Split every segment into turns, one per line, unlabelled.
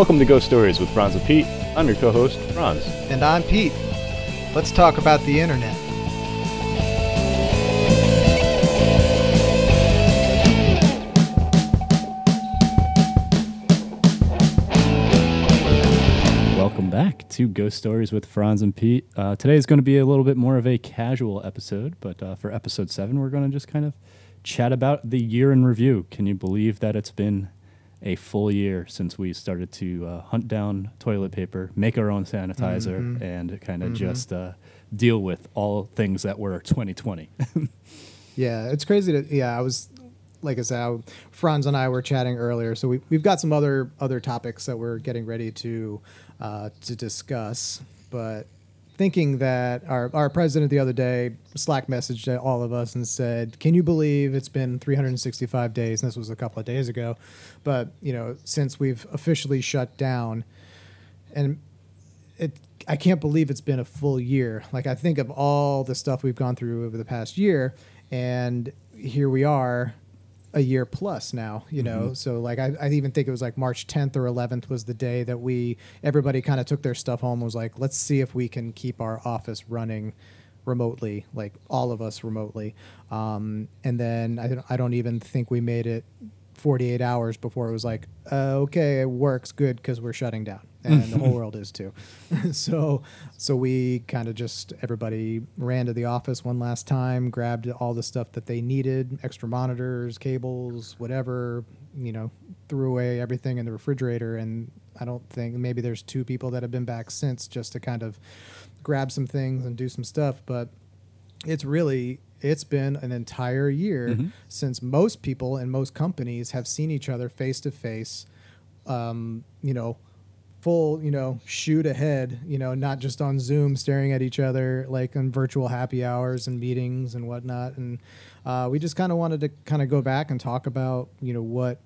Welcome to Ghost Stories with Franz and Pete. I'm your co-host, Franz.
And I'm Pete. Let's talk about the internet.
Welcome back to Ghost Stories with Franz and Pete. Uh, today is going to be a little bit more of a casual episode, but uh, for episode seven, we're going to just kind of chat about the year in review. Can you believe that it's been a full year since we started to uh, hunt down toilet paper, make our own sanitizer,
Mhm.
and kind of
Mhm.
just uh, deal with all things that were 2020?
Yeah, it's crazy to yeah, I was like I said, I, Franz and I were chatting earlier, so we we've got some other other topics that we're getting ready to uh, to discuss. But thinking that our our president the other day Slack messaged all of us and said, "Can you believe it's been 365 days?" And this was a couple of days ago, but you know, since we've officially shut down, and it I can't believe it's been a full year. Like I think of all the stuff we've gone through over the past year, and here we are, a year plus now. You know, so like I, I even think it was like March 10th or 11th was the day that we everybody kind of took their stuff home. and Was like, let's see if we can keep our office running remotely, like all of us remotely. Um, and then I don't, I don't even think we made it 48 hours before it was like, uh, okay, it works good because we're shutting down, and the whole world is too. so, so we kind of just everybody ran to the office one last time, grabbed all the stuff that they needed, extra monitors, cables, whatever, you know, threw away everything in the refrigerator. And I don't think maybe there's two people that have been back since just to kind of grab some things and do some stuff, but it's really it's been an entire year
Mhm.
since most people and most companies have seen each other face to face um, you know full you know shoot ahead you know not just on zoom staring at each other like on virtual happy hours and meetings and whatnot and uh, we just kind of wanted to kind of go back and talk about you know what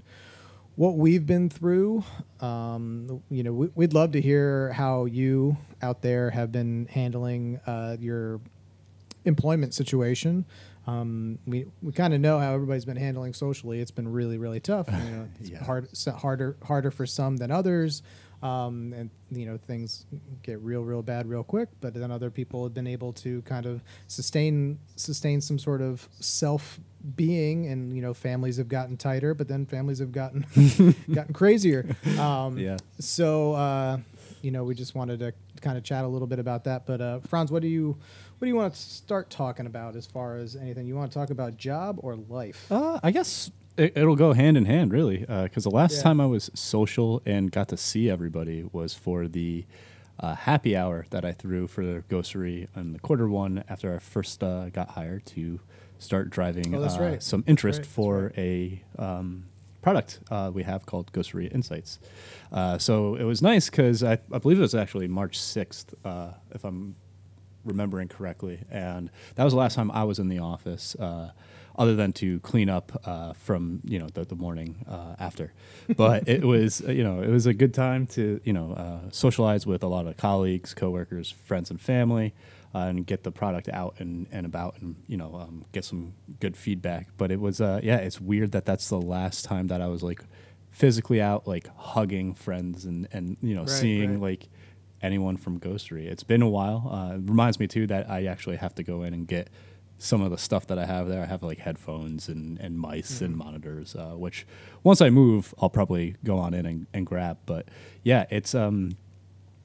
what we've been through. Um, you know, we, we'd love to hear how you out there have been handling uh, your employment situation. Um, we we kind of know how everybody's been handling socially. It's been really really tough. You know, it's
Yeah.
hard harder harder for some than others. Um, and you know things get real real bad real quick. But then other people have been able to kind of sustain sustain some sort of self being, and you know families have gotten tighter, but then families have gotten gotten crazier. Um,
yeah.
so uh, you know, we just wanted to kind of chat a little bit about that. But uh, Franz, what do you what do you want to start talking about as far as anything? You want to talk about job or life?
Uh, I guess it, it'll go hand in hand, really, because the last
Yeah.
time I was social and got to see everybody was for the uh, happy hour that I threw for the Ghostery on the quarter one after I first uh, got hired to start driving
Oh,
uh,
right.
some interest
right.
For a um, product uh, we have called Ghostery Insights. Uh, so it was nice because I, I believe it was actually March 6th, uh, if I'm remembering correctly. And that was the last time I was in the office, uh, other than to clean up uh, from you know the, the morning uh, after. But it was you know it was a good time to you know uh, socialize with a lot of colleagues, coworkers, friends, and family. Uh, and get the product out and, and about and you know um, get some good feedback but it was uh, yeah it's weird that that's the last time that i was like physically out like hugging friends and and you know
Right,
seeing
right.
like anyone from Ghostery. It's been a while. Uh, it reminds me too that I actually have to go in and get some of the stuff that I have there. I have like headphones and, and mice and monitors, uh, which once I move, I'll probably go on in and, and grab. But yeah, it's um,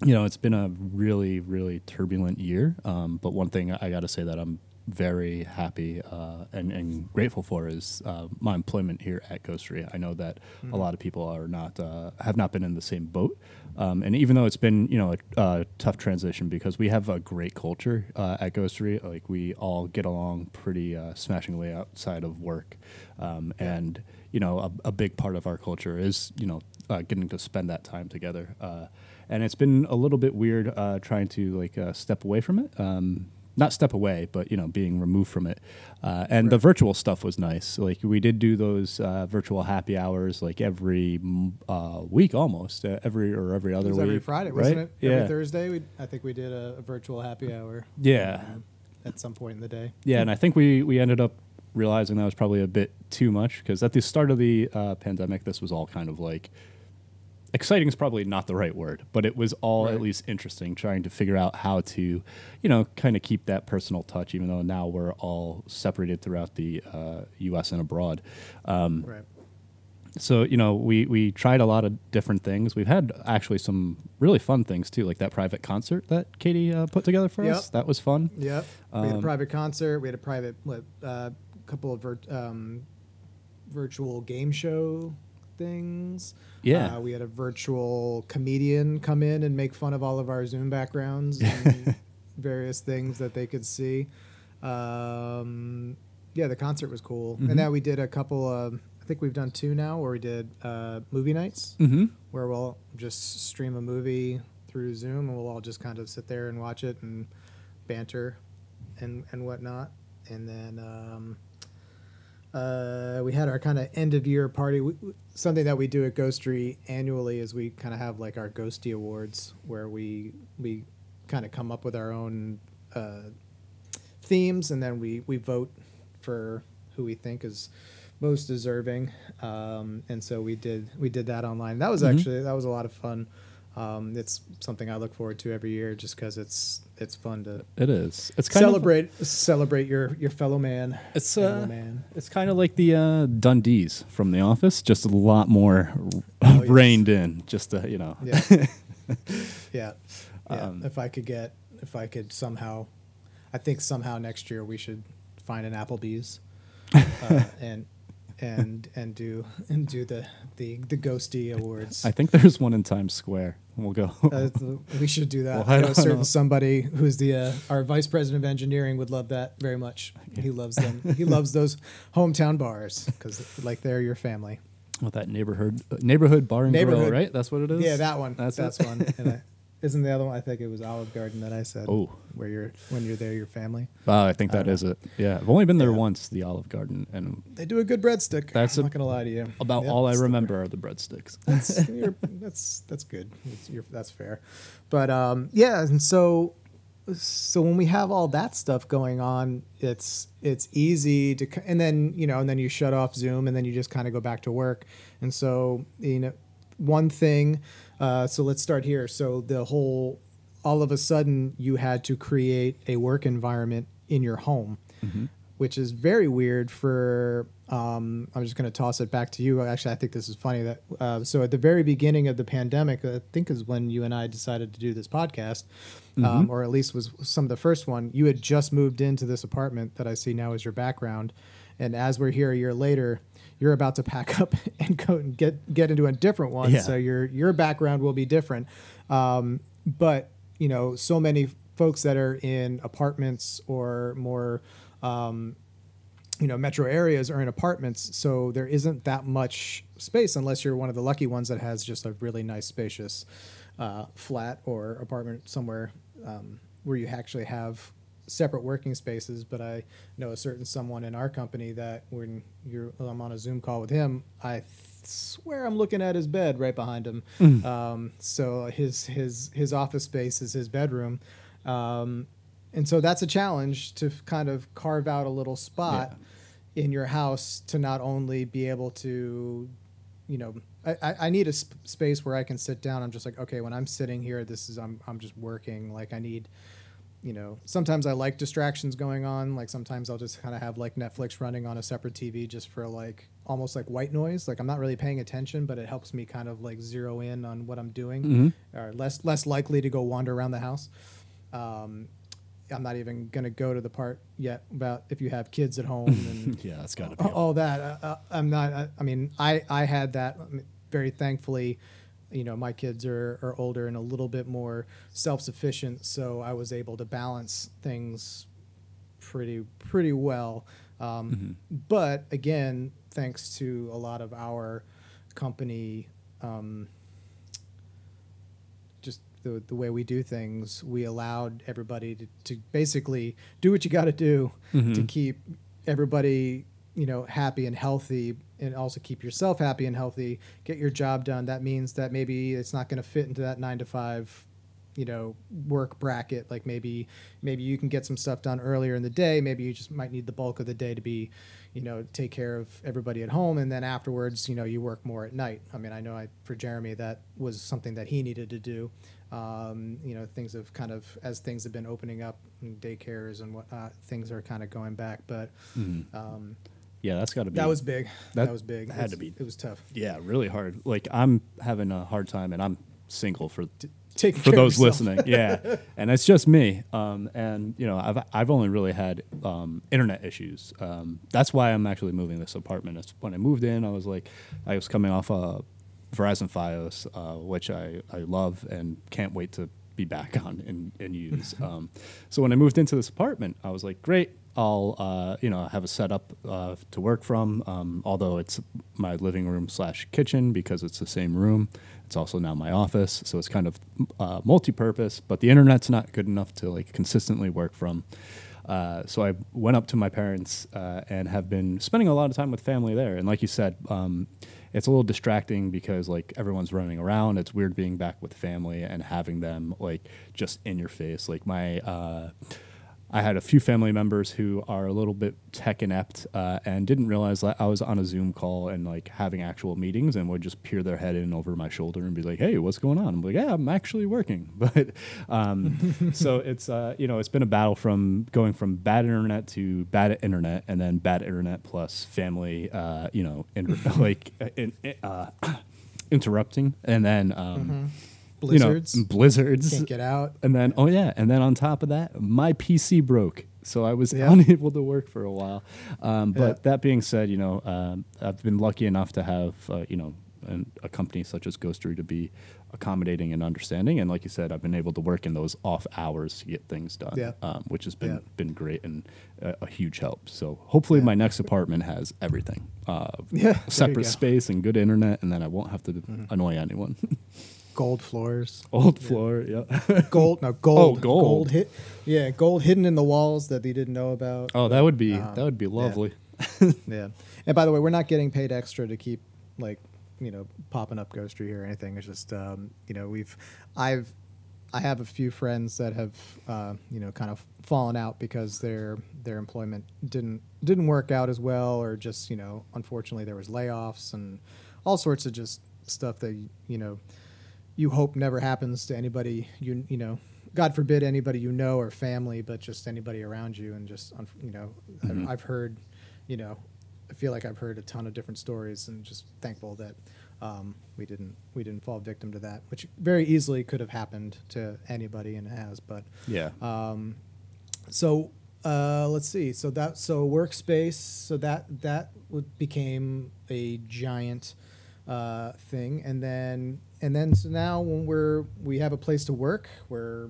you know, it's been a really, really turbulent year. Um, but one thing I got to say that I'm very happy uh, and, and grateful for is uh, my employment here at Ghostery. I know that a lot of people are not uh, have not been in the same boat, um, and even though it's been you know a, a tough transition because we have a great culture uh, at Ghostery, like we all get along pretty uh, smashing outside of work, um, and you know a, a big part of our culture is you know uh, getting to spend that time together. Uh, and it's been a little bit weird uh, trying to like uh, step away from it. Um, not step away, but you know, being removed from it. Uh, and the virtual stuff was nice. Like we did do those uh, virtual happy hours like every mm, uh, week, almost uh, every or every
It
other
was
week.
every Friday,
right?
wasn't it?
Yeah,
Every Thursday, we I think we did a, a virtual happy hour.
yeah,
um, at some point in the day.
yeah. And I think we we ended up realizing that was probably a bit too much because at the start of the uh, pandemic, this was all kind of like exciting is probably not the right word, but it was all
Right.
at least interesting trying to figure out how to, you know, kind of keep that personal touch, even though now we're all separated throughout the uh, U.S. and abroad. Um,
Right.
so you know, we we tried a lot of different things. We've had actually some really fun things too, like that private concert that Katie uh, put together for us. That was fun.
Yep. we had a
Um,
private concert. We had a private what, uh, couple of vir- um, virtual game show things.
Yeah.
Uh, we had a virtual comedian come in and make fun of all of our Zoom backgrounds and various things that they could see. Um, yeah, the concert was cool.
Mm-hmm.
And then we did a couple of, I think we've done two now, where we did uh, movie nights
Mm-hmm.
where we'll just stream a movie through Zoom and we'll all just kind of sit there and watch it and banter and and whatnot. And then um, uh, we had our kind of end of year party. We, something that we do at Ghostery annually is we kind of have like our Ghosty Awards where we we kind of come up with our own uh, themes and then we we vote for who we think is most deserving. Um, and so we did we did that online. That was
Mhm.
actually that was a lot of fun. Um, it's something I look forward to every year just because it's it's fun to
It is. It's kind of
celebrate celebrate your your fellow man.
It's
fellow
uh,
man.
it's kind of like the uh, Dundies from The Office, just a lot more
Oh, yes.
reined in. Just to, you know,
Yeah. yeah. Yeah.
Um,
if I could get, if I could somehow, I think somehow next year we should find an Applebee's, uh, and and and do and do the the the Ghosty Awards.
I think there's one in Times Square. We'll go.
Uh, we should do that.
Well,
I know certain
know.
somebody who's the uh, our vice president of engineering would love that very much. He loves them. he loves those hometown bars because like they're your family.
With that neighborhood uh, neighborhood bar and grill, right? That's what it is.
Yeah, that one.
That's
That's, one. And isn't the other one? I think it was Olive Garden that I said.
Oh.
where you're when you're there, your family.
Uh, I think
I
that
don't
is it. Yeah, I've only been there
Yeah.
once, the Olive Garden, and
They do a good breadstick.
That's
I'm
a-
not gonna lie to you.
about
Yep,
all I
it's the-
remember are the breadsticks.
That's you're, that's that's good. That's fair. But um, yeah, and so so when we have all that stuff going on, it's it's easy to and then you know and then you shut off Zoom and then you just kind of go back to work. And so you know one thing. Uh, so let's start here. So the whole all of a sudden you had to create a work environment in your home which is very weird for um, i'm just going to toss it back to you. Actually i think this is funny that uh, so at the very beginning of the pandemic i think is when you and i decided to do this podcast um, or at least was some of the first one. You had just moved into this apartment that i see now as your background. And as we're here a year later you're about to pack up and go and get get into a different one.
Yeah.
so your your background will be different. Um, but you know so many folks that are in apartments or more um, you know metro areas are in apartments. So there isn't that much space unless you're one of the lucky ones that has just a really nice spacious uh, flat or apartment somewhere um, where you actually have separate working spaces but i know a certain someone in our company that when you're i'm on a zoom call with him i swear i'm looking at his bed right behind him. Um, so his his his office space is his bedroom. Um, and so that's a challenge to kind of carve out a little spot in your house to not only be able to you know I, I- I need a sp- space where i can sit down. I'm just like okay when i'm sitting here this is i'm, I'm just working. Like i need you know sometimes i like distractions going on like sometimes i'll just kind of have like netflix running on a separate tv just for like almost like white noise like i'm not really paying attention but it helps me kind of like zero in on what i'm doing or less less likely to go wander around the house um, i'm not even going to go to the part yet about if you have kids at home and
yeah, that's got to be.
all all that. Uh, uh, I'm not. I, I mean, I I had that. Very thankfully, you know, my kids are are older and a little bit more self sufficient, so I was able to balance things pretty pretty well. Um, But again, thanks to a lot of our company. Um, just the, the way we do things, we allowed everybody to, to basically do what you got to do to keep everybody, you know, happy and healthy, and also keep yourself happy and healthy. Get your job done. That means that maybe it's not going to fit into that nine to five, you know work bracket. Like maybe maybe you can get some stuff done earlier in the day. Maybe you just might need the bulk of the day to be you know take care of everybody at home. And then afterwards you know you work more at night. I mean i know I, for jeremy that was something that he needed to do. Um, you know things have kind of as things have been opening up and daycares and whatnot things are kind of going back. But um,
Yeah, that's got to be.
that was big that,
That
was big
had to be-
it was tough
Yeah, really hard. Like I'm having a hard time, and I'm single for
taking
for those listening. Yeah, and it's just me. Um, and you know, I've I've only really had um, internet issues. Um, that's why I'm actually moving this apartment. It's when I moved in, I was like, I was coming off a Verizon FiOS, uh, which I I love and can't wait to be back on and, and use. um, so when I moved into this apartment, I was like, great. I'll uh, you know have a setup uh, to work from. Um, although it's my living room slash kitchen because it's the same room. It's also now my office, so it's kind of uh, multi-purpose. But the internet's not good enough to like consistently work from. Uh, so I went up to my parents uh, and have been spending a lot of time with family there. And like you said, um, it's a little distracting because like everyone's running around. It's weird being back with family and having them like just in your face. Like my. I had a few family members who are a little bit tech inept uh, and didn't realize that I was on a Zoom call and like having actual meetings and would just peer their head in over my shoulder and be like, "Hey, what's going on?" I'm like, "Yeah, I'm actually working." But um, so it's uh, you know it's been a battle from going from bad internet to bad internet and then bad internet plus family uh, you know in, like uh, in, uh, interrupting and then um,
blizzards
you know, blizzards
can't get out
and then, oh yeah, and then on top of that, my PC broke, so I was
Yeah.
unable to work for a while. Um, but
Yeah.
that being said, you know, um, I've been lucky enough to have, uh, you know, an, a company such as Ghostery to be accommodating and understanding. And like you said, I've been able to work in those off hours to get things done,
Yeah.
um, which has been
Yeah.
been great and a, a huge help. So hopefully,
Yeah.
my next apartment has everything. Uh,
Yeah,
separate.
Mm-hmm.
space and good internet, and then I won't have to annoy anyone.
gold floors.
Old floor, yeah.
gold no gold.
Oh, gold.
hit yeah gold hidden in the walls that they didn't know about.
Oh, that would be
Um,
that would be lovely.
yeah. And by the way we're not getting paid extra to keep like you know popping up ghostery here or anything. It's just um, you know we've i've i have a few friends that have uh, you know kind of fallen out because their their employment didn't didn't work out as well or just you know unfortunately there was layoffs and all sorts of just stuff that you know you hope never happens to anybody you you know god forbid anybody you know or family but just anybody around you and just you know I've, I've heard you know i feel like i've heard a ton of different stories and just thankful that um, we didn't we didn't fall victim to that which very easily could have happened to anybody and it has but
Yeah.
um, so uh, let's see. So that so workspace. So that that became a giant uh, thing, and then and then so now when we're we have a place to work, we're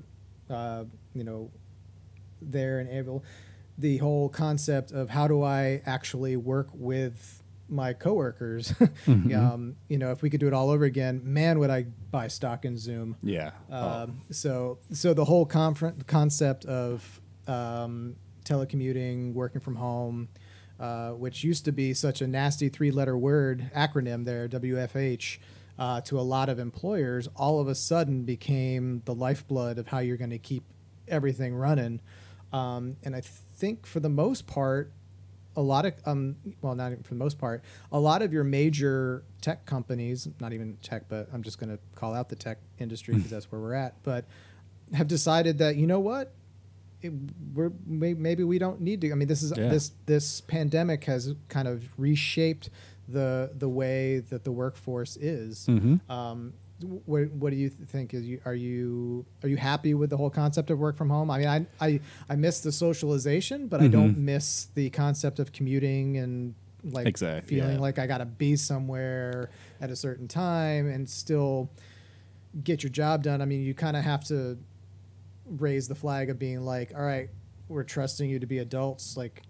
uh, you know there and able. The whole concept of how do I actually work with my coworkers, um, you know, if we could do it all over again, man, would I buy stock in Zoom.
yeah. Oh.
Um, So, so the whole confront concept of um, telecommuting, working from home, uh, which used to be such a nasty three-letter word acronym there, WFH, uh, to a lot of employers, all of a sudden became the lifeblood of how you're going to keep everything running. Um, and I think for the most part, a lot of um well not even for the most part a lot of your major tech companies not even tech but i'm just going to call out the tech industry because that's where we're at but have decided that you know what it, we're may, maybe we don't need to i mean this is
Yeah.
this this pandemic has kind of reshaped the the way that the workforce is
Mhm.
um, what, what do you think? Is you are you are you happy with the whole concept of work from home? I mean, I I, I miss the socialization, but I don't miss the concept of commuting and like
Exact-
feeling
yeah.
like I got to be somewhere at a certain time and still get your job done. I mean, you kind of have to raise the flag of being like, all right, we're trusting you to be adults. Like,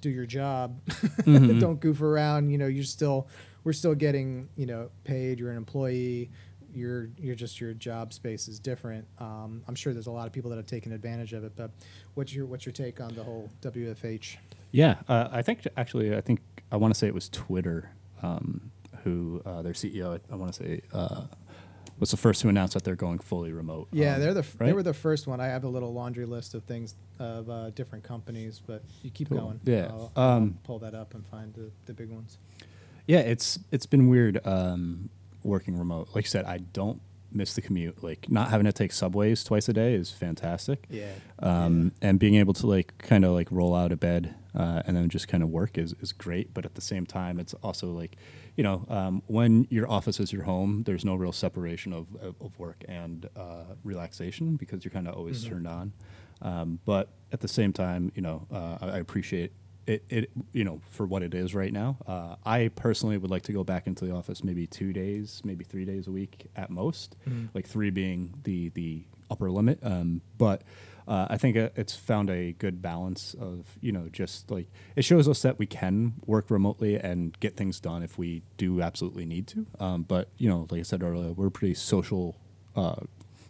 do your job. Don't goof around. You know, you're still, we're still getting, you know, paid. You're an employee. You're, you're just your job space is different. Um, I'm sure there's a lot of people that have taken advantage of it. But what's your, what's your take on the whole WFH?
Yeah, uh, I think actually, I think I want to say it was Twitter um, who uh, their CEO. I, I want to say uh, was the first to announce that they're going fully remote.
Yeah,
um,
they're the f- they were the first one. I have a little laundry list of things of uh, different companies, but you keep
Cool.
going.
Yeah.
I'll, I'll
Um,
pull that up and find the, the big ones.
Yeah, it's it's been weird um, working remote. Like you said, I don't miss the commute. Like not having to take subways twice a day is fantastic.
Yeah.
Um, and being able to like kind of like roll out of bed uh, and then just kind of work is, is great. But at the same time, it's also like, you know, um, when your office is your home, there's no real separation of, of, of work and uh, relaxation because you're kind of always turned on. Um, but at the same time, you know, uh, I I appreciate it, it, you know, for what it is right now. Uh, I personally would like to go back into the office maybe two days, maybe three days a week at most, like three being the the upper limit. Um, but uh, I think it's found a good balance of you know just like it shows us that we can work remotely and get things done if we do absolutely need to. Um, but you know, like I said earlier, we're a pretty social uh,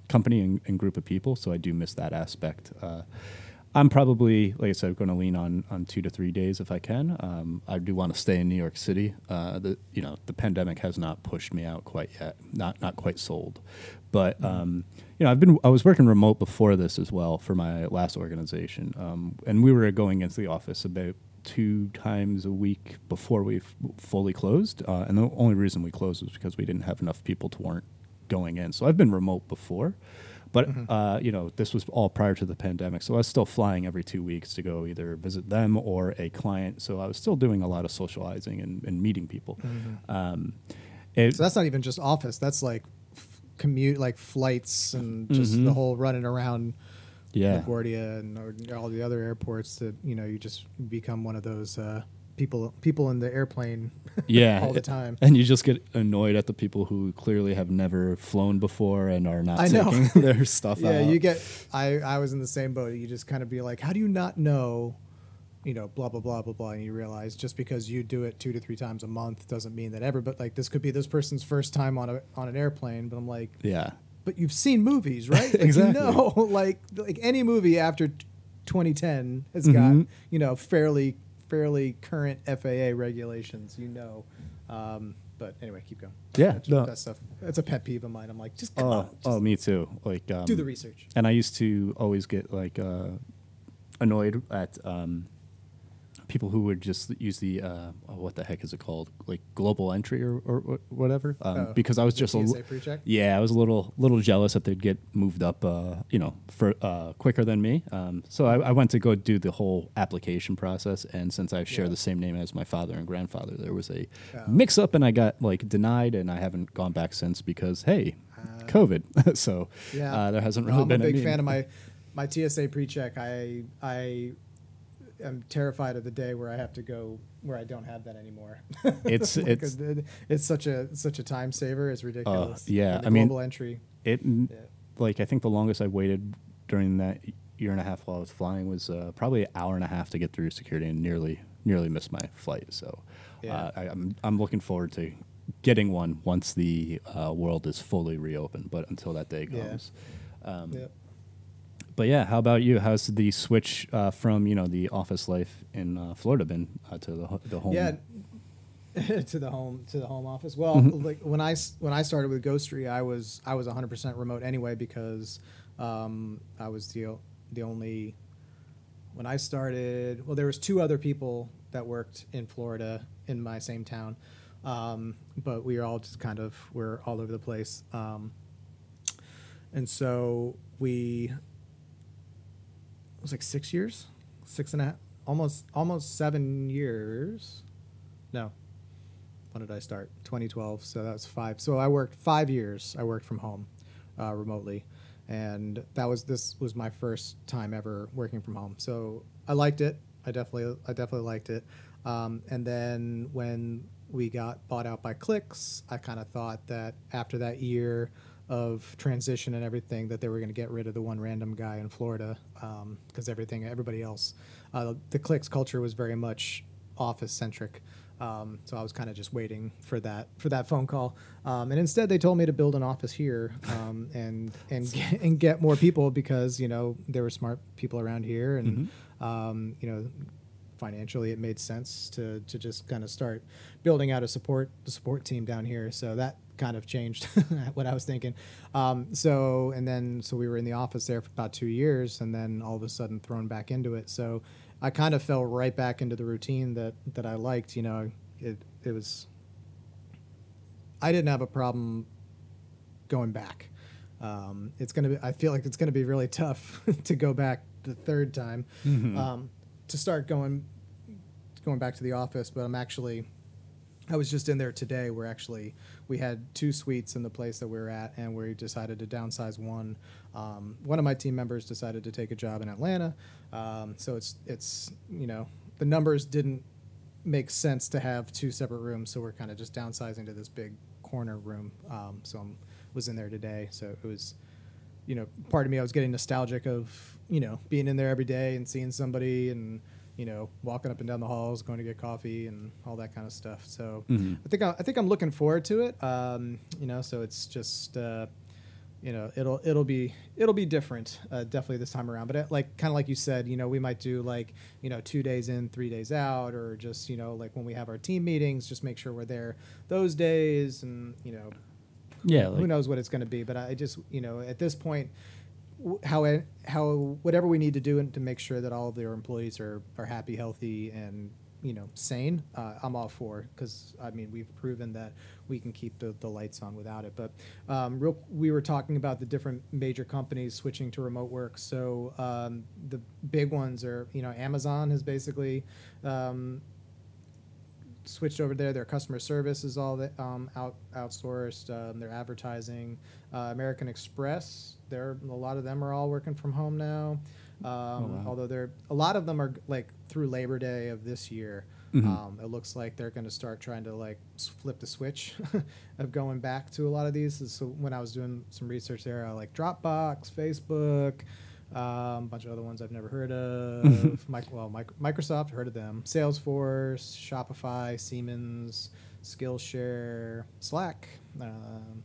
company and, and group of people, so I do miss that aspect. Uh, I'm probably, like I said, going to lean on on two to three days if I can. Um, I do want to stay in New York City. Uh, the you know the pandemic has not pushed me out quite yet, not not quite sold, but um, you know I've been I was working remote before this as well for my last organization, um, and we were going into the office about two times a week before we f- fully closed, uh, and the only reason we closed was because we didn't have enough people to warrant going in. So I've been remote before. But uh, you know, this was all prior to the pandemic, so I was still flying every two weeks to go either visit them or a client. So I was still doing a lot of socializing and, and meeting people. Um, it,
So that's not even just office. That's like commute, like flights and just
Mm-hmm.
the whole running around
yeah,
LaGuardia and or all the other airports. That you know, you just become one of those uh, people people in the airplane.
yeah,
all the time.
and you just get annoyed at the people who clearly have never flown before and are not
I know.
taking their stuff
yeah,
out.
you get. I I was in the same boat. You just kind of be like, how do you not know? You know, blah blah blah blah blah, and you realize just because you do it two to three times a month doesn't mean that everybody like this could be this person's first time on a on an airplane. But I'm like,
yeah,
but you've seen movies, right? Like,
Exactly.
You know, like like any movie after t- 2010 has
Mm-hmm.
got you know fairly fairly current FAA regulations. You know, um, but anyway, keep going.
Yeah,
That's-
no.
that stuff. It's a pet peeve of mine. I'm like, just come
Oh,
on, just
oh, me too. Like um,
do the research.
And I used to always get like uh, annoyed at um, people who would just use the uh, oh, what the heck is it called, like global entry or, or, or whatever, um,
Oh,
because I was just a
pre-check?
yeah, I was a little little jealous that they'd get moved up, uh, you know, for uh, quicker than me. Um, so I, I went to go do the whole application process, and since I share
Yeah.
the same name as my father and grandfather, there was a
Oh.
mix up, and I got like denied, and I haven't gone back since because hey, COVID. so
Yeah,
uh, there hasn't really
I'm
been
a big fan of my my TSA pre-check. I I am terrified of the day where I have to go where I don't have that anymore.
It's-
Like,
it's-
it- it's such a such a time saver. It's ridiculous.
Uh, yeah, I mean-
entry.
It
Yeah.
like I think the longest I waited during that year and a half while I was flying was uh, probably an hour and a half to get through security and nearly nearly missed my flight. So
Yeah.
uh, I, I'm I'm looking forward to getting one once the uh, world is fully reopened. But until that day
Yeah.
comes. Um,
Yep.
But yeah, how about you? How's the switch uh, from you know the office life in uh, Florida been uh, to the ho- the home?
Yeah. to the home to the home office. Well,
Mm-hmm.
like when I when I started with Ghostery, I was I was 100% remote anyway because um, I was the the only when I started. Well, there was two other people that worked in Florida in my same town, um, but we were all just kind of we're all over the place. Um, and so we was like six years, six and a half, almost almost seven years. No, when did I start? 2012. So that's five. So I worked five years. I worked from home, uh, remotely, and that was this was my first time ever working from home. So I liked it. I definitely I definitely liked it. Um, and then when we got bought out by Cliqz, I kind of thought that after that year of transition and everything that they were going to get rid of the one random guy in Florida because everything everybody else uh, the Cliqz culture was very much office centric um, so I was kind of just waiting for that for that phone call. Um, and instead they told me to build an office here um, and and get, and get more people because you know there were smart people around here and um, you know financially it made sense to to just kind of start building out a support the support team down here. So that kind of changed what I was thinking. Um, so and then so we were in the office there for about two years, and then all of a sudden thrown back into it. So I kind of fell right back into the routine that that I liked. You know, it it was. I didn't have a problem going back. Um, it's gonna be. I feel like it's gonna be really tough to go back the third time um, to start going going back to the office. But I'm actually. I was just in there today. Where actually we had two suites in the place that we were at, and we decided to downsize one. Um, one of my team members decided to take a job in Atlanta, um, so it's it's you know the numbers didn't make sense to have two separate rooms, so we're kind of just downsizing to this big corner room. Um, so I was in there today, so it was you know, part of me I was getting nostalgic of you know being in there every day and seeing somebody and you know walking up and down the halls, going to get coffee and all that kind of stuff. So I think I, I think I'm looking forward to it. Um, you know, so it's just. Uh, you know, it'll it'll be it'll be different, uh, definitely this time around. But it, like kind of like you said, you know, we might do like you know two days in, three days out, or just you know like when we have our team meetings, just make sure we're there those days, and you know
Yeah,
who
like,
knows what it's going to be but i just you know at this point how how whatever we need to do to make sure that all of their employees are are happy healthy and you know sane uh, i'm all for because i mean we've proven that we can keep the, the lights on without it. But um, real we were talking about the different major companies switching to remote work. So um, the big ones are you know amazon has basically um, switched over there. Their customer service is all that, um, out outsourced. Um, their advertising, uh, American Express, they're a lot of them are all working from home now. Um,
wow.
Although they're a lot of them are like through Labor Day of this year.
Mhm.
Um, it looks like they're going to start trying to like flip the switch of going back to a lot of these. So when I was doing some research there, I like Dropbox, Facebook, um, a bunch of other ones I've never heard of. Mic- well, mic- Microsoft, heard of them. Salesforce, Shopify, Siemens, Skillshare, Slack, um,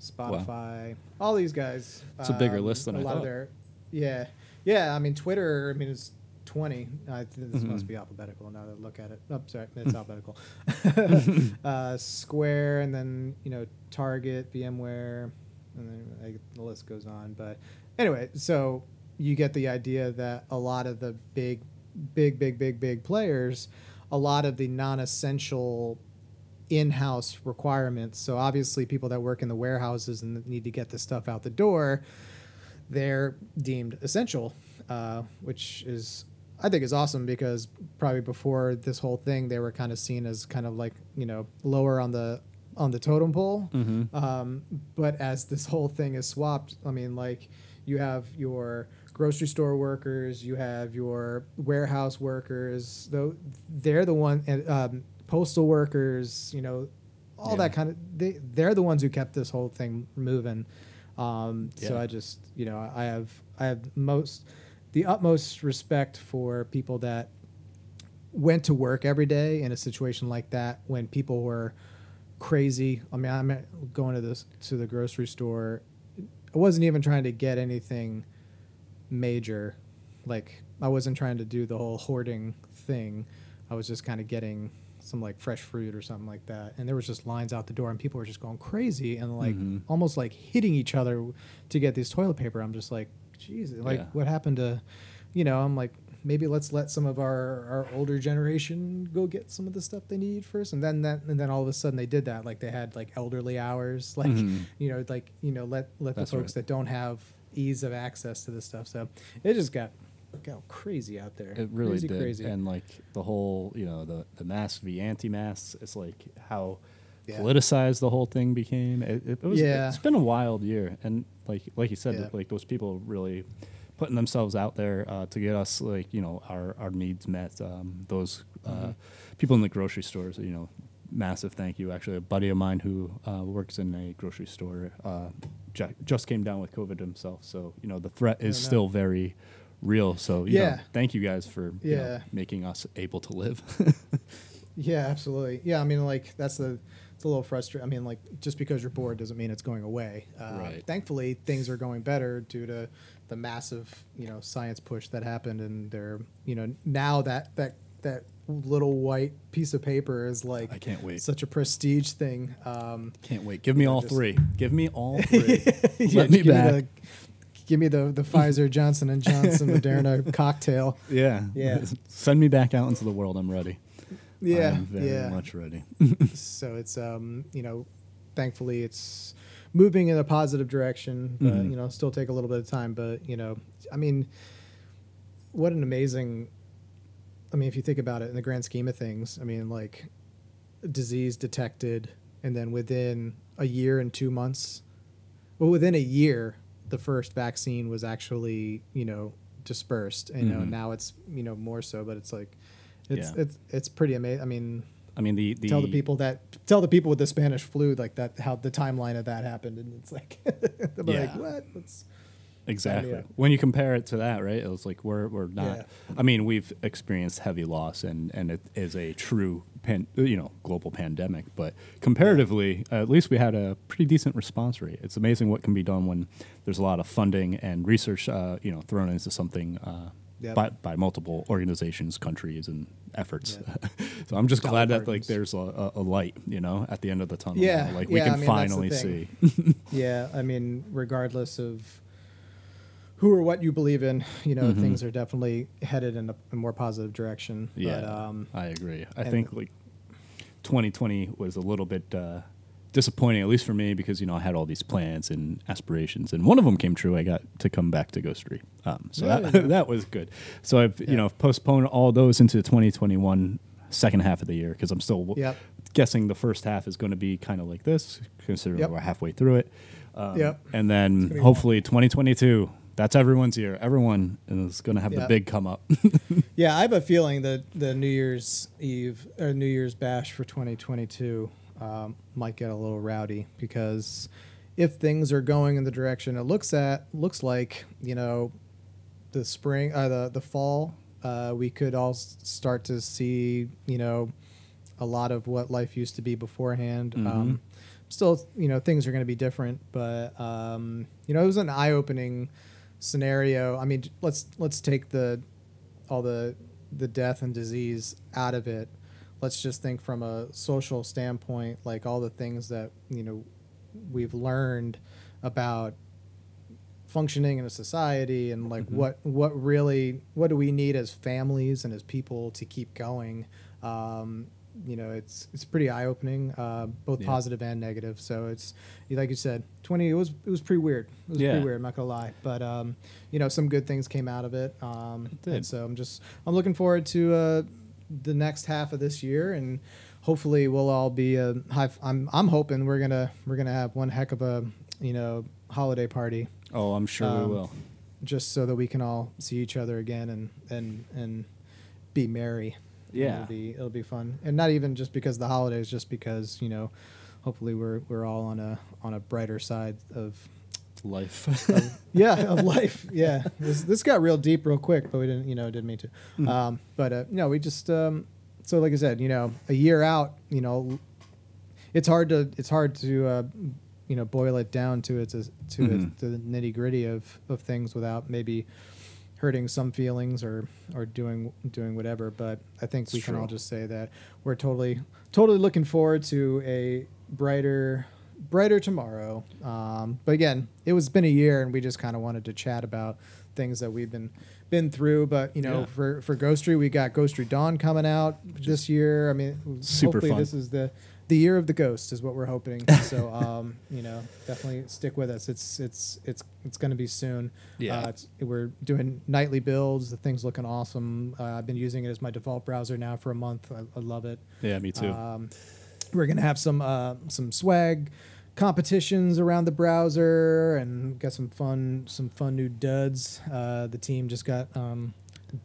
Spotify. All these guys.
It's a bigger
um,
list than
a
I
lot of
thought.
their. Yeah, yeah. I mean, Twitter. I mean, it's twenty. I think this
Mhm.
must be alphabetical now that I look at it. Oh, sorry, it's alphabetical. uh, Square, and then you know Target, VMware, and then like, the list goes on. But anyway, so you get the idea that a lot of the big, big, big, big, big players, a lot of the non-essential in-house requirements. So obviously, people that work in the warehouses and need to get the stuff out the door, they're deemed essential, uh, which is I think is awesome because probably before this whole thing, they were kind of seen as kind of like you know lower on the on the totem pole.
Mhm.
Um, but as this whole thing is swapped, I mean, like you have your grocery store workers, you have your warehouse workers. Though they're the one, and um, postal workers. You know, all
Yeah.
that kind of. They they're the ones who kept this whole thing moving. Um, So I just you know I have I have most the utmost respect for people that went to work every day in a situation like that when people were crazy. I mean, I'm going to this to the grocery store. I wasn't even trying to get anything major. Like I wasn't trying to do the whole hoarding thing. I was just kind of getting some like fresh fruit or something like that. And there was just lines out the door and people were just going crazy and like
Mhm.
almost like hitting each other to get this toilet paper. I'm just like, Jesus, like
Yeah.
what happened to, you know, I'm like, maybe let's let some of our, our older generation go get some of the stuff they need first. And then that, and then all of a sudden they did that. Like they had like elderly hours, like,
Mhm.
you know, like, you know, let, let
That's
the folks
right.
that don't have ease of access to this stuff. So it just got, got crazy out there.
It really
crazy,
did,
Crazy.
and like the whole, you know, the the mask v anti-masks. It's like how
Yeah.
politicized the whole thing became. It, it, was.
Yeah.
It's been a wild year, and like like you said,
Yeah.
like those people really putting themselves out there uh, to get us like you know our our needs met. Um, those uh,
Mm-hmm.
people in the grocery stores, you know. Massive thank you. Actually, a buddy of mine who uh, works in a grocery store uh, ju- just came down with COVID himself. So you know the threat is still very real. So you know,
Yeah.
thank you guys for you know,
Yeah.
making us able to live.
Yeah, absolutely. Yeah, I mean, like that's the it's a little frustrating. I mean, like just because you're bored doesn't mean it's going away. Uh,
Right.
Thankfully, things are going better due to the massive, you know, science push that happened, and they're, you know, now that that that little white piece of paper is like
I can't wait.
such a prestige thing. Um,
Can't wait. Give me all
just-
three. Give me all three.
yeah,
Let me
give
back.
the, give me the the Pfizer Johnson and Johnson Moderna cocktail.
yeah.
Yeah.
Send me back out into the world. I'm ready.
Yeah,
I'm very
yeah.
much ready.
so it's um you know thankfully it's moving in a positive direction but
Mhm.
you know still take a little bit of time but you know i mean what an amazing i mean if you think about it in the grand scheme of things i mean like disease detected and then within a year and two months well within a year the first vaccine was actually you know dispersed and you know
Mhm.
now it's you know more so but it's like it's
Yeah.
it's it's pretty amazing i mean
I mean, the, the
tell the people that tell the people with the Spanish flu like that how the timeline of that happened, and it's like they'll be like, what? Let's,
Exactly.
yeah.
When you compare it to that, right? It was like we're we're not.
Yeah.
I mean, we've experienced heavy loss, and and it is a true pan, you know global pandemic. But comparatively, at least we had a pretty decent response rate. It's amazing what can be done when there's a lot of funding and research, uh, you know, thrown into something. Uh,
Yep.
By, by multiple organizations, countries, and efforts.
Yeah.
so I'm just
Dollar
glad that like there's a, a, a light, you know, at the end of the tunnel.
Yeah,
now. like we can
I mean,
finally see.
yeah. I mean, regardless of who or what you believe in, you know,
Mhm.
things are definitely headed in a, a more positive direction.
Yeah,
But, um,
I agree. I think like 2020 was a little bit uh, disappointing, at least for me, because you know I had all these plans and aspirations, and one of them came true. I got to come back to Ghostery, um, so
Yeah,
that
yeah.
that was good. So I've
Yeah.
you know postponed all those into 2021 second half of the year because I'm still
Yep.
guessing the first half is going to be kind of like this, considering
Yep.
we're halfway through it. Um,
Yep.
And then hopefully 2022. That's everyone's year. Everyone is going to have the big come up.
Yeah, I have a feeling that the New Year's Eve or New Year's bash for 2022 um, might get a little rowdy because if things are going in the direction it looks at looks like, you know, the spring, uh, the the fall, uh, we could all start to see, you know, a lot of what life used to be beforehand. Um, still, you know, things are going to be different, but um, you know, it was an eye-opening scenario. I mean, let's let's take the all the the death and disease out of it. Let's just think from a social standpoint, like all the things that you know we've learned about functioning in a society and like what what really what do we need as families and as people to keep going um, you know it's it's pretty eye opening uh, both
Yeah.
positive and negative so it's like you said 20 it was it was pretty weird it was
Yeah.
pretty weird I'm not gonna lie but um, you know some good things came out of it um,
did.
and so I'm just I'm looking forward to uh, the next half of this year and hopefully we'll all be a high I'm I'm hoping we're gonna we're gonna have one heck of a you know holiday party
oh, I'm sure we
Um,
will.
just so that we can all see each other again and and and be merry.
Yeah.
it'll be it'll be fun, and not even just because of the holidays, just because you know, hopefully we're we're all on a on a brighter side of
Life.
yeah of life. Yeah, this this got real deep real quick, but we didn't you know didn't mean to.
Mm-hmm.
Um, but uh, no, we just um, so like I said, you know, a year out, you know, it's hard to it's hard to uh, you know boil it down to its to
Mhm.
it, the nitty gritty of of things without maybe hurting some feelings or or doing doing whatever. But I think
It's
we can all just say that we're totally totally looking forward to a brighter brighter tomorrow. Um, but again, it was been a year, and we just kind of wanted to chat about things that we've been been through. But you know,
Yeah.
for for Ghostery, we got Ghostery Dawn coming out this year. I mean,
super
hopefully
fun.
this is the the year of the ghost is what we're hoping. so um, you know, definitely stick with us. It's it's it's it's going to be soon.
Yeah.
Uh, it's, we're doing nightly builds. The thing's looking awesome. Uh, I've been using it as my default browser now for a month. I, I love it.
yeah, me too.
Um, we're gonna have some uh, some swag competitions around the browser and got some fun some fun new duds. Uh, the team just got um,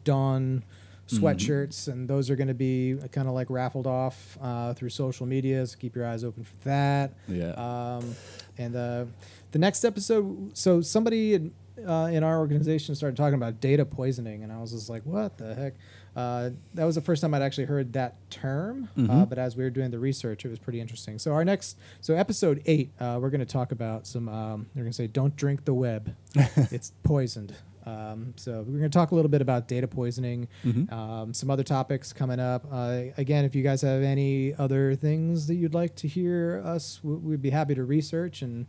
Dawn sweatshirts, and those are going to be kind of like raffled off uh, through social media. So keep your eyes open for that.
yeah.
Um, and uh, the next episode, so somebody in, uh, in our organization started talking about data poisoning, and I was just like, "What the heck?" Uh, that was the first time I'd actually heard that term. Uh,
Mhm.
but as we were doing the research, it was pretty interesting. So our next, so episode eight, uh, we're going to talk about some. Um, we're going to say, "Don't drink the web; it's poisoned." Um, so we're going to talk a little bit about data poisoning,
Mm-hmm.
um, some other topics coming up. Uh, again, if you guys have any other things that you'd like to hear us, we'd be happy to research and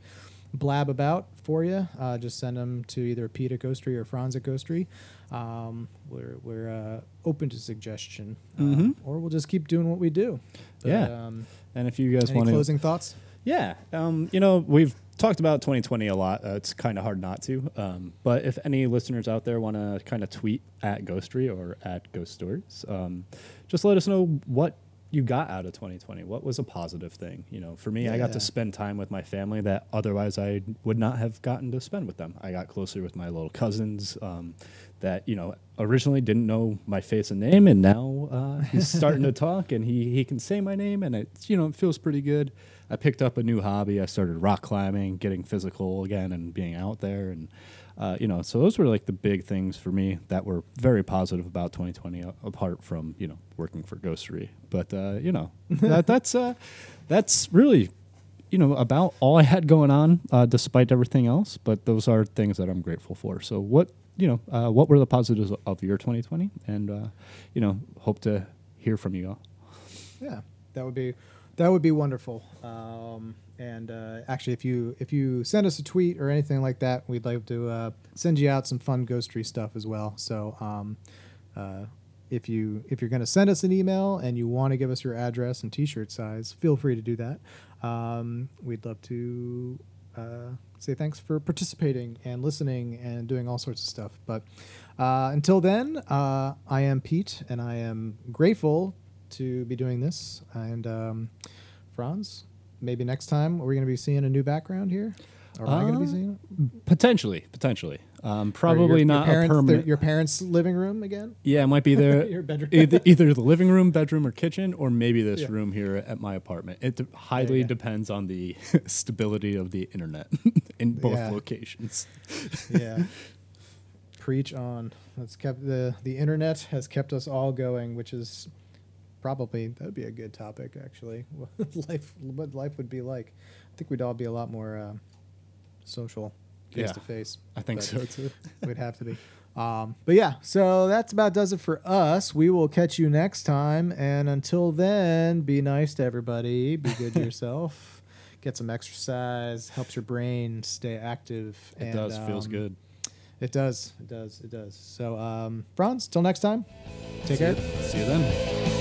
blab about for you. Uh, just send them to either Pete at Ghostery or Franz at Ghostery. Um, we're we're uh, open to suggestion, um, or we'll just keep doing what we do. But,
Mm-hmm. Yeah.
Um,
And if you guys want to
closing thoughts?
Yeah, um, you know, we've talked about 2020 a lot. Uh, it's kind of hard not to. Um, but if any listeners out there want to kind of tweet at Ghostery or at Ghost Stories, um, just let us know what you got out of 2020. What was a positive thing? You know, for me, I got
Yeah.
to spend time with my family that otherwise I would not have gotten to spend with them. I got closer with my little cousins um, that, you know, originally didn't know my face and name, and now uh, he's starting to talk and he, he can say my name, and it's, you know, it feels pretty good. I picked up a new hobby. I started rock climbing, getting physical again, and being out there. And, uh, you know, so those were like the big things for me that were very positive about 2020, a- apart from, you know, working for Ghostery. But, uh, you know, that, that's, uh, that's really, you know, about all I had going on, uh, despite everything else. But those are things that I'm grateful for. So, what, you know, uh, what were the positives of your 2020? And, uh, you know, hope to hear from you all.
Yeah, that would be that would be wonderful. Um, and uh, actually, if you if you send us a tweet or anything like that, we'd like to uh, send you out some fun Ghostery stuff as well. So um, uh, if you if you're going to send us an email and you want to give us your address and T-shirt size, feel free to do that. Um, we'd love to uh, say thanks for participating and listening and doing all sorts of stuff. But uh, until then, uh, I am Pete, and I am grateful to be doing this. And um, Franz, maybe next time we're going to be seeing a new background here? Or am I going to be
Uh,
seeing it?
Potentially, potentially. Um, probably
your,
not
your parents,
a permanent.
Your parents' living room again?
Yeah, it might be there.
Your bedroom.
either, either the living room, bedroom, or kitchen, or maybe this
Yeah.
room here at my apartment. It de- highly
you go.
depends on the stability of the internet in both locations.
yeah. Preach on. That's kept the the internet has kept us all going, which is probably that would be a good topic actually. What life what life would be like. I think we'd all be a lot more uh, social, face
Yeah.
to face.
I think so too.
We'd have to be. Um, but yeah, so that's about does it for us. We will catch you next time, and until then, be nice to everybody. Be good to yourself. Get some exercise. Helps your brain stay active.
It
and,
does. feels
um,
good.
It does. It does. It does. So, um, Franz, till next time. Take care.
See you then.